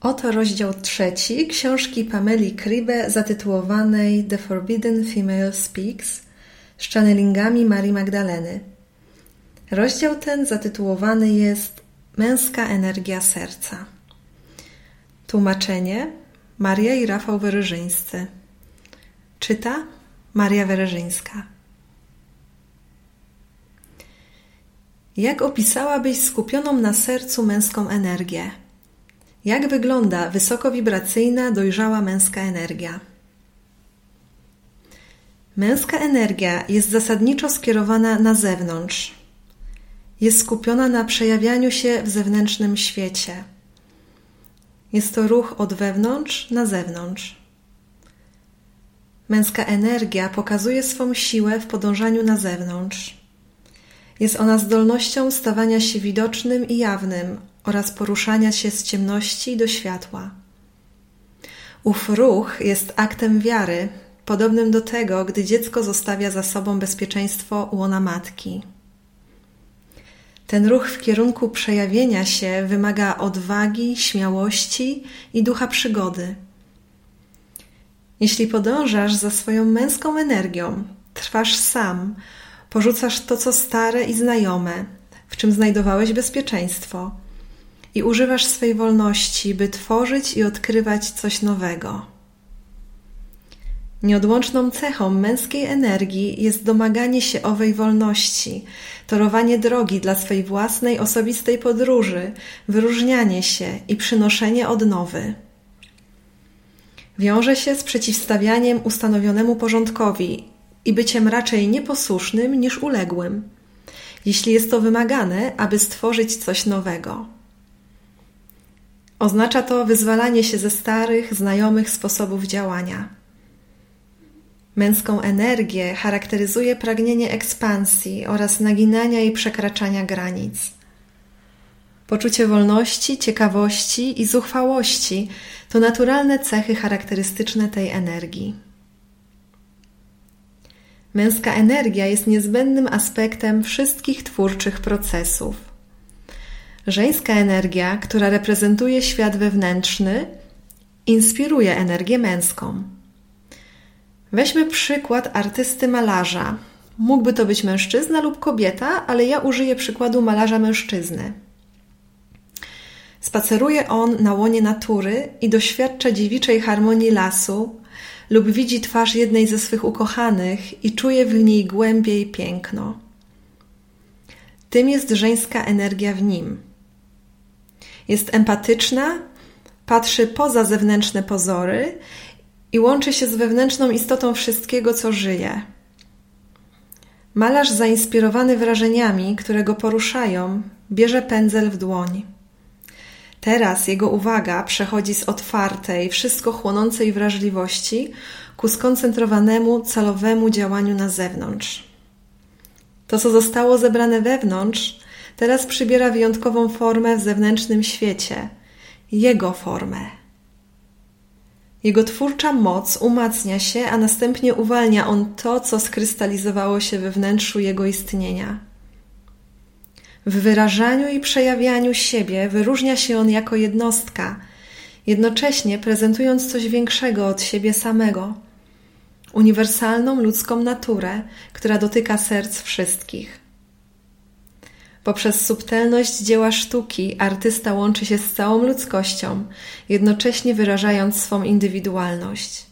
Oto rozdział trzeci książki Pameli Kribe zatytułowanej The Forbidden Female Speaks z channelingami Marii Magdaleny. Rozdział ten zatytułowany jest Męska energia serca. Tłumaczenie Maria i Rafał Wyryżyńscy. Czyta Maria Wyryżyńska. Jak opisałabyś skupioną na sercu męską energię? Jak wygląda wysokowibracyjna, dojrzała męska energia? Męska energia jest zasadniczo skierowana na zewnątrz. Jest skupiona na przejawianiu się w zewnętrznym świecie. Jest to ruch od wewnątrz na zewnątrz. Męska energia pokazuje swą siłę w podążaniu na zewnątrz. Jest ona zdolnością stawania się widocznym i jawnym oraz poruszania się z ciemności do światła. Ów ruch jest aktem wiary, podobnym do tego, gdy dziecko zostawia za sobą bezpieczeństwo łona matki. Ten ruch w kierunku przejawienia się wymaga odwagi, śmiałości i ducha przygody. Jeśli podążasz za swoją męską energią, trwasz sam, porzucasz to, co stare i znajome, w czym znajdowałeś bezpieczeństwo i używasz swej wolności, by tworzyć i odkrywać coś nowego. Nieodłączną cechą męskiej energii jest domaganie się owej wolności, torowanie drogi dla swej własnej osobistej podróży, wyróżnianie się i przynoszenie odnowy. Wiąże się z przeciwstawianiem ustanowionemu porządkowi i byciem raczej nieposłusznym niż uległym, jeśli jest to wymagane, aby stworzyć coś nowego. Oznacza to wyzwalanie się ze starych, znajomych sposobów działania. Męską energię charakteryzuje pragnienie ekspansji oraz naginania i przekraczania granic. Poczucie wolności, ciekawości i zuchwałości to naturalne cechy charakterystyczne tej energii. Męska energia jest niezbędnym aspektem wszystkich twórczych procesów. Żeńska energia, która reprezentuje świat wewnętrzny, inspiruje energię męską. Weźmy przykład artysty malarza. Mógłby to być mężczyzna lub kobieta, ale ja użyję przykładu malarza mężczyzny. Spaceruje on na łonie natury i doświadcza dziewiczej harmonii lasu, lub widzi twarz jednej ze swych ukochanych i czuje w niej głębiej piękno. Tym jest żeńska energia w nim. Jest empatyczna, patrzy poza zewnętrzne pozory i łączy się z wewnętrzną istotą wszystkiego, co żyje. Malarz zainspirowany wrażeniami, które go poruszają, bierze pędzel w dłoń. Teraz jego uwaga przechodzi z otwartej, wszystko chłonącej wrażliwości ku skoncentrowanemu, celowemu działaniu na zewnątrz. To, co zostało zebrane wewnątrz, teraz przybiera wyjątkową formę w zewnętrznym świecie jego formę. Jego twórcza moc umacnia się, a następnie uwalnia on to, co skrystalizowało się we wnętrzu jego istnienia. W wyrażaniu i przejawianiu siebie wyróżnia się on jako jednostka, jednocześnie prezentując coś większego od siebie samego uniwersalną ludzką naturę, która dotyka serc wszystkich. Poprzez subtelność dzieła sztuki artysta łączy się z całą ludzkością, jednocześnie wyrażając swą indywidualność.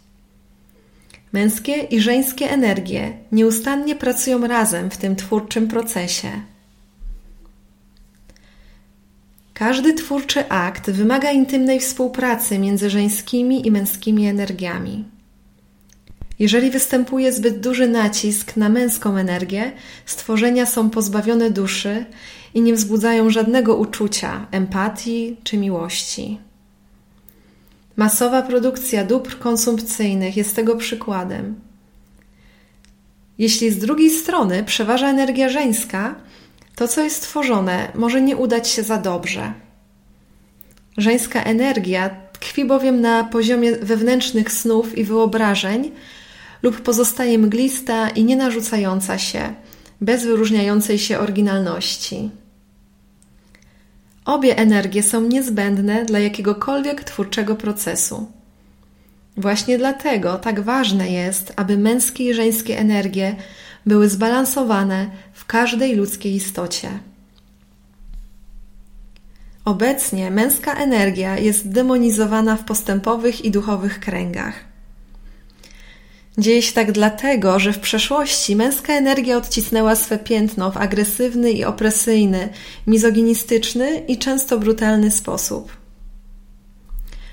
Męskie i żeńskie energie nieustannie pracują razem w tym twórczym procesie. Każdy twórczy akt wymaga intymnej współpracy między żeńskimi i męskimi energiami. Jeżeli występuje zbyt duży nacisk na męską energię, stworzenia są pozbawione duszy i nie wzbudzają żadnego uczucia, empatii czy miłości. Masowa produkcja dóbr konsumpcyjnych jest tego przykładem. Jeśli z drugiej strony przeważa energia żeńska, to, co jest tworzone, może nie udać się za dobrze. Żeńska energia tkwi bowiem na poziomie wewnętrznych snów i wyobrażeń lub pozostaje mglista i nie narzucająca się, bez wyróżniającej się oryginalności. Obie energie są niezbędne dla jakiegokolwiek twórczego procesu. Właśnie dlatego tak ważne jest, aby męskie i żeńskie energie były zbalansowane w każdej ludzkiej istocie. Obecnie męska energia jest demonizowana w postępowych i duchowych kręgach. Dzieje się tak dlatego, że w przeszłości męska energia odcisnęła swe piętno w agresywny i opresyjny, mizoginistyczny i często brutalny sposób.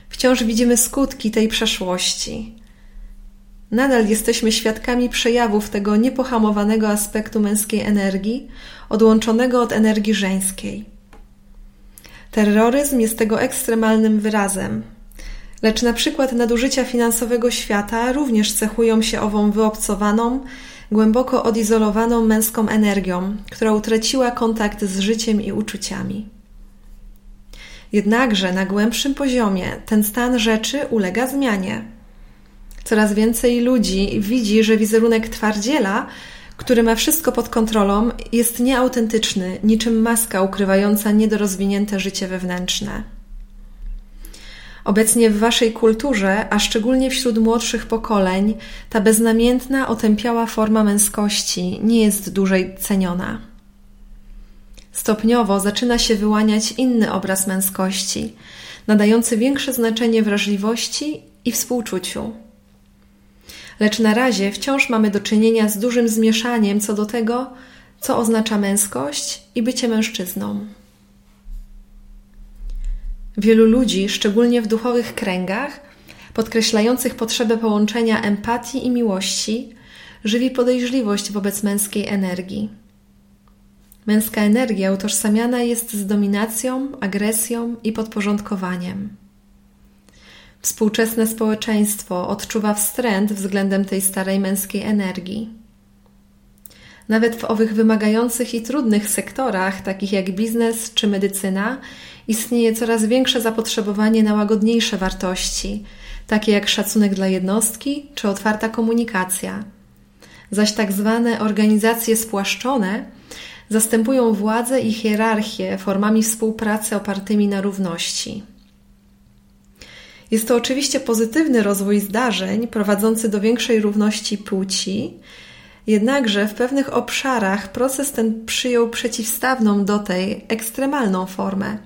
Wciąż widzimy skutki tej przeszłości. Nadal jesteśmy świadkami przejawów tego niepohamowanego aspektu męskiej energii, odłączonego od energii żeńskiej. Terroryzm jest tego ekstremalnym wyrazem. Lecz na przykład nadużycia finansowego świata również cechują się ową wyobcowaną, głęboko odizolowaną męską energią, która utraciła kontakt z życiem i uczuciami. Jednakże na głębszym poziomie ten stan rzeczy ulega zmianie. Coraz więcej ludzi widzi, że wizerunek twardziela, który ma wszystko pod kontrolą, jest nieautentyczny, niczym maska ukrywająca niedorozwinięte życie wewnętrzne. Obecnie w waszej kulturze, a szczególnie wśród młodszych pokoleń, ta beznamiętna, otępiała forma męskości nie jest dłużej ceniona. Stopniowo zaczyna się wyłaniać inny obraz męskości, nadający większe znaczenie wrażliwości i współczuciu. Lecz na razie wciąż mamy do czynienia z dużym zmieszaniem co do tego, co oznacza męskość i bycie mężczyzną. Wielu ludzi, szczególnie w duchowych kręgach, podkreślających potrzebę połączenia empatii i miłości, żywi podejrzliwość wobec męskiej energii. Męska energia utożsamiana jest z dominacją, agresją i podporządkowaniem. Współczesne społeczeństwo odczuwa wstręt względem tej starej męskiej energii. Nawet w owych wymagających i trudnych sektorach, takich jak biznes czy medycyna, istnieje coraz większe zapotrzebowanie na łagodniejsze wartości, takie jak szacunek dla jednostki czy otwarta komunikacja. Zaś tak zwane organizacje spłaszczone zastępują władzę i hierarchię formami współpracy opartymi na równości. Jest to oczywiście pozytywny rozwój zdarzeń prowadzący do większej równości płci, jednakże w pewnych obszarach proces ten przyjął przeciwstawną do tej ekstremalną formę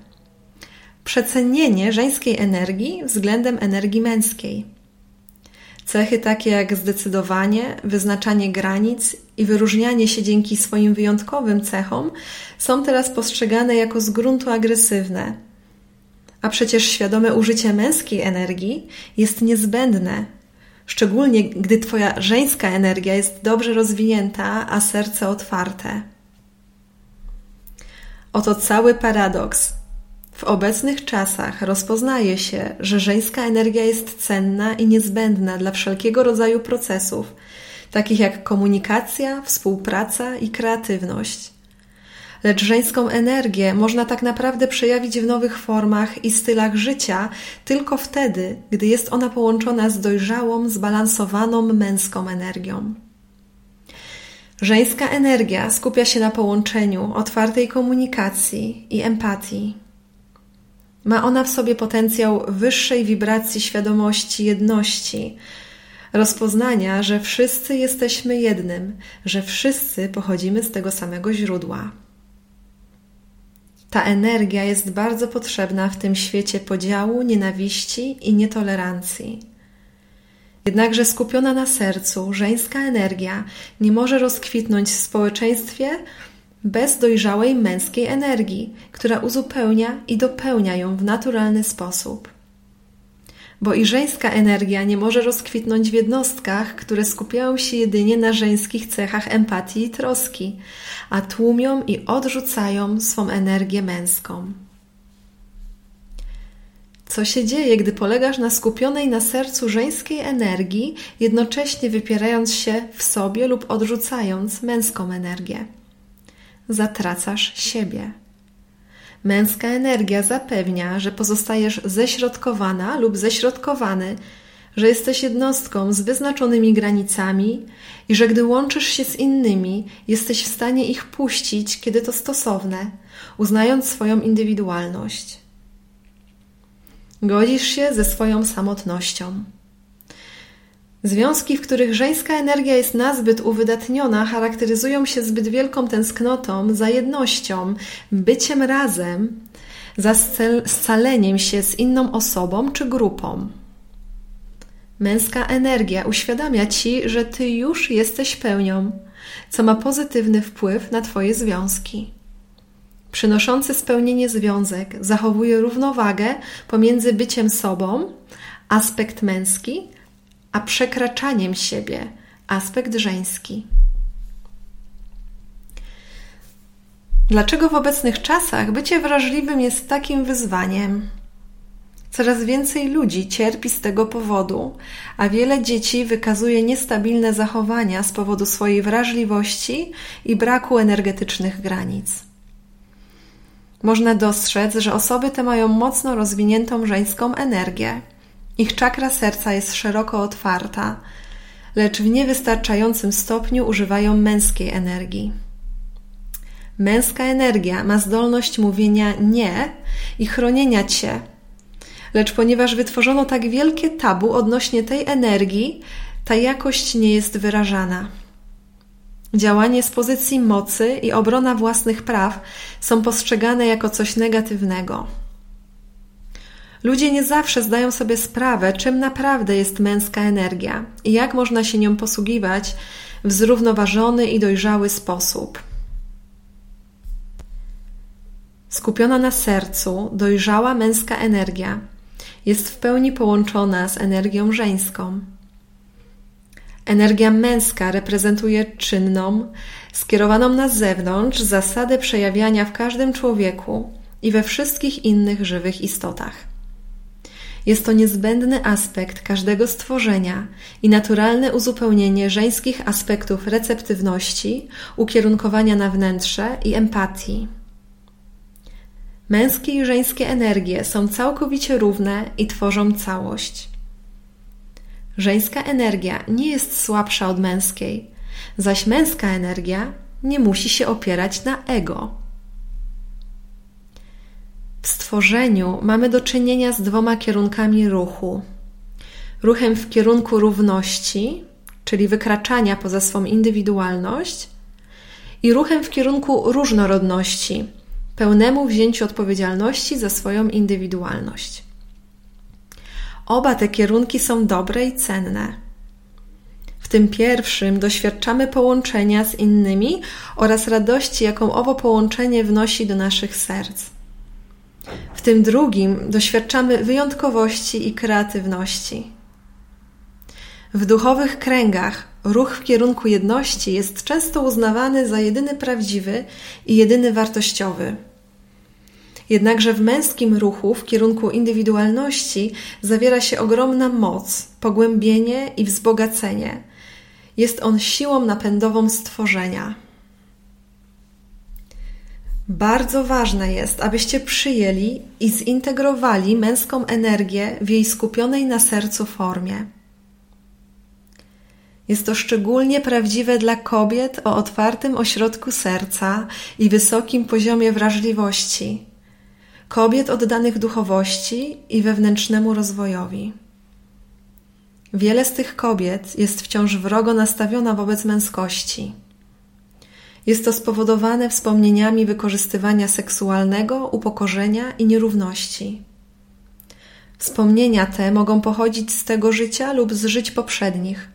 przecenienie żeńskiej energii względem energii męskiej. Cechy takie jak zdecydowanie, wyznaczanie granic i wyróżnianie się dzięki swoim wyjątkowym cechom są teraz postrzegane jako z gruntu agresywne. A przecież świadome użycie męskiej energii jest niezbędne, szczególnie gdy Twoja żeńska energia jest dobrze rozwinięta, a serce otwarte. Oto cały paradoks w obecnych czasach rozpoznaje się, że żeńska energia jest cenna i niezbędna dla wszelkiego rodzaju procesów, takich jak komunikacja, współpraca i kreatywność. Lecz żeńską energię można tak naprawdę przejawić w nowych formach i stylach życia tylko wtedy, gdy jest ona połączona z dojrzałą, zbalansowaną męską energią. Żeńska energia skupia się na połączeniu otwartej komunikacji i empatii. Ma ona w sobie potencjał wyższej wibracji świadomości jedności, rozpoznania, że wszyscy jesteśmy jednym, że wszyscy pochodzimy z tego samego źródła. Ta energia jest bardzo potrzebna w tym świecie podziału, nienawiści i nietolerancji. Jednakże skupiona na sercu, żeńska energia nie może rozkwitnąć w społeczeństwie, bez dojrzałej męskiej energii, która uzupełnia i dopełnia ją w naturalny sposób. Bo i żeńska energia nie może rozkwitnąć w jednostkach, które skupiają się jedynie na żeńskich cechach empatii i troski, a tłumią i odrzucają swą energię męską. Co się dzieje, gdy polegasz na skupionej na sercu żeńskiej energii, jednocześnie wypierając się w sobie lub odrzucając męską energię? Zatracasz siebie. Męska energia zapewnia, że pozostajesz ześrodkowana lub ześrodkowany, że jesteś jednostką z wyznaczonymi granicami i że gdy łączysz się z innymi, jesteś w stanie ich puścić, kiedy to stosowne, uznając swoją indywidualność. Godzisz się ze swoją samotnością. Związki, w których żeńska energia jest nazbyt uwydatniona, charakteryzują się zbyt wielką tęsknotą za jednością, byciem razem, za scaleniem się z inną osobą czy grupą. Męska energia uświadamia ci, że ty już jesteś pełnią, co ma pozytywny wpływ na twoje związki. Przynoszący spełnienie związek zachowuje równowagę pomiędzy byciem sobą, aspekt męski, a przekraczaniem siebie, aspekt żeński. Dlaczego w obecnych czasach bycie wrażliwym jest takim wyzwaniem? Coraz więcej ludzi cierpi z tego powodu, a wiele dzieci wykazuje niestabilne zachowania z powodu swojej wrażliwości i braku energetycznych granic. Można dostrzec, że osoby te mają mocno rozwiniętą żeńską energię. Ich czakra serca jest szeroko otwarta, lecz w niewystarczającym stopniu używają męskiej energii. Męska energia ma zdolność mówienia nie i chronienia cię lecz ponieważ wytworzono tak wielkie tabu odnośnie tej energii, ta jakość nie jest wyrażana. Działanie z pozycji mocy i obrona własnych praw są postrzegane jako coś negatywnego. Ludzie nie zawsze zdają sobie sprawę, czym naprawdę jest męska energia i jak można się nią posługiwać w zrównoważony i dojrzały sposób. Skupiona na sercu, dojrzała męska energia jest w pełni połączona z energią żeńską. Energia męska reprezentuje czynną, skierowaną na zewnątrz zasadę przejawiania w każdym człowieku i we wszystkich innych żywych istotach. Jest to niezbędny aspekt każdego stworzenia i naturalne uzupełnienie żeńskich aspektów receptywności, ukierunkowania na wnętrze i empatii. Męskie i żeńskie energie są całkowicie równe i tworzą całość. Żeńska energia nie jest słabsza od męskiej, zaś męska energia nie musi się opierać na ego. W stworzeniu mamy do czynienia z dwoma kierunkami ruchu: ruchem w kierunku równości, czyli wykraczania poza swą indywidualność, i ruchem w kierunku różnorodności, pełnemu wzięciu odpowiedzialności za swoją indywidualność. Oba te kierunki są dobre i cenne. W tym pierwszym doświadczamy połączenia z innymi oraz radości, jaką owo połączenie wnosi do naszych serc. W tym drugim doświadczamy wyjątkowości i kreatywności. W duchowych kręgach ruch w kierunku jedności jest często uznawany za jedyny prawdziwy i jedyny wartościowy. Jednakże w męskim ruchu w kierunku indywidualności zawiera się ogromna moc, pogłębienie i wzbogacenie. Jest on siłą napędową stworzenia. Bardzo ważne jest, abyście przyjęli i zintegrowali męską energię w jej skupionej na sercu formie. Jest to szczególnie prawdziwe dla kobiet o otwartym ośrodku serca i wysokim poziomie wrażliwości kobiet oddanych duchowości i wewnętrznemu rozwojowi. Wiele z tych kobiet jest wciąż wrogo nastawiona wobec męskości. Jest to spowodowane wspomnieniami wykorzystywania seksualnego, upokorzenia i nierówności. Wspomnienia te mogą pochodzić z tego życia lub z żyć poprzednich.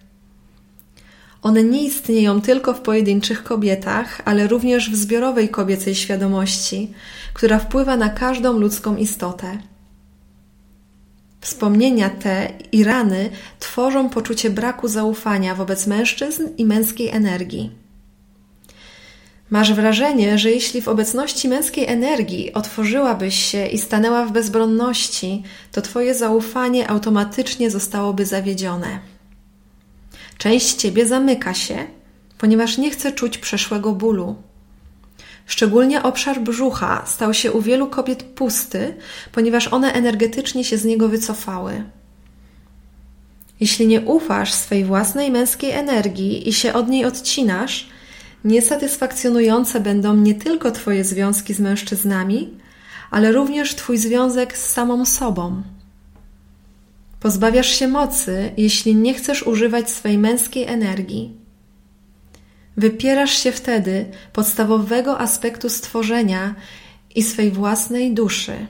One nie istnieją tylko w pojedynczych kobietach, ale również w zbiorowej kobiecej świadomości, która wpływa na każdą ludzką istotę. Wspomnienia te i rany tworzą poczucie braku zaufania wobec mężczyzn i męskiej energii. Masz wrażenie, że jeśli w obecności męskiej energii otworzyłabyś się i stanęła w bezbronności, to Twoje zaufanie automatycznie zostałoby zawiedzione. Część Ciebie zamyka się, ponieważ nie chce czuć przeszłego bólu. Szczególnie obszar brzucha stał się u wielu kobiet pusty, ponieważ one energetycznie się z niego wycofały. Jeśli nie ufasz swej własnej męskiej energii i się od niej odcinasz, niesatysfakcjonujące będą nie tylko Twoje związki z mężczyznami, ale również Twój związek z samą sobą. Pozbawiasz się mocy, jeśli nie chcesz używać swej męskiej energii. Wypierasz się wtedy podstawowego aspektu stworzenia i swej własnej duszy.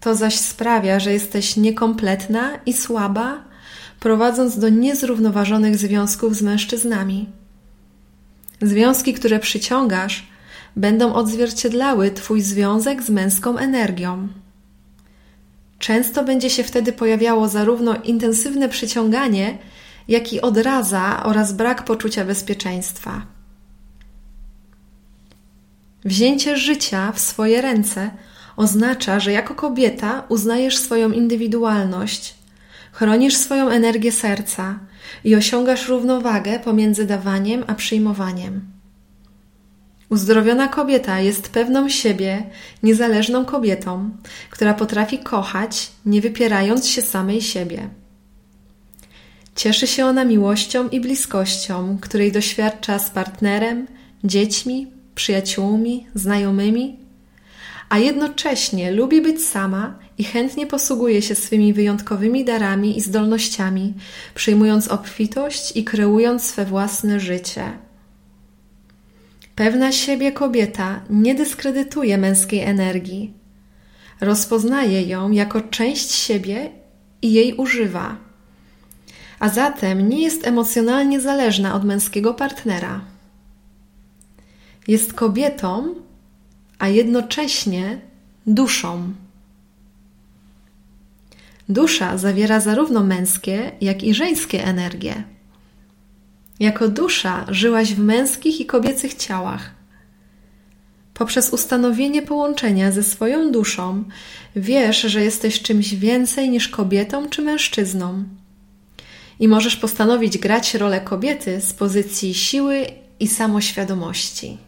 To zaś sprawia, że jesteś niekompletna i słaba, prowadząc do niezrównoważonych związków z mężczyznami. Związki, które przyciągasz, będą odzwierciedlały Twój związek z męską energią. Często będzie się wtedy pojawiało zarówno intensywne przyciąganie, jak i odraza oraz brak poczucia bezpieczeństwa. Wzięcie życia w swoje ręce oznacza, że jako kobieta uznajesz swoją indywidualność, chronisz swoją energię serca i osiągasz równowagę pomiędzy dawaniem a przyjmowaniem. Uzdrowiona kobieta jest pewną siebie, niezależną kobietą, która potrafi kochać, nie wypierając się samej siebie. Cieszy się ona miłością i bliskością, której doświadcza z partnerem, dziećmi, przyjaciółmi, znajomymi, a jednocześnie lubi być sama i chętnie posługuje się swymi wyjątkowymi darami i zdolnościami, przyjmując obfitość i kreując swe własne życie. Pewna siebie kobieta nie dyskredytuje męskiej energii. Rozpoznaje ją jako część siebie i jej używa. A zatem nie jest emocjonalnie zależna od męskiego partnera. Jest kobietą, a jednocześnie duszą. Dusza zawiera zarówno męskie, jak i żeńskie energie. Jako dusza żyłaś w męskich i kobiecych ciałach. Poprzez ustanowienie połączenia ze swoją duszą wiesz, że jesteś czymś więcej niż kobietą czy mężczyzną. I możesz postanowić grać rolę kobiety z pozycji siły i samoświadomości.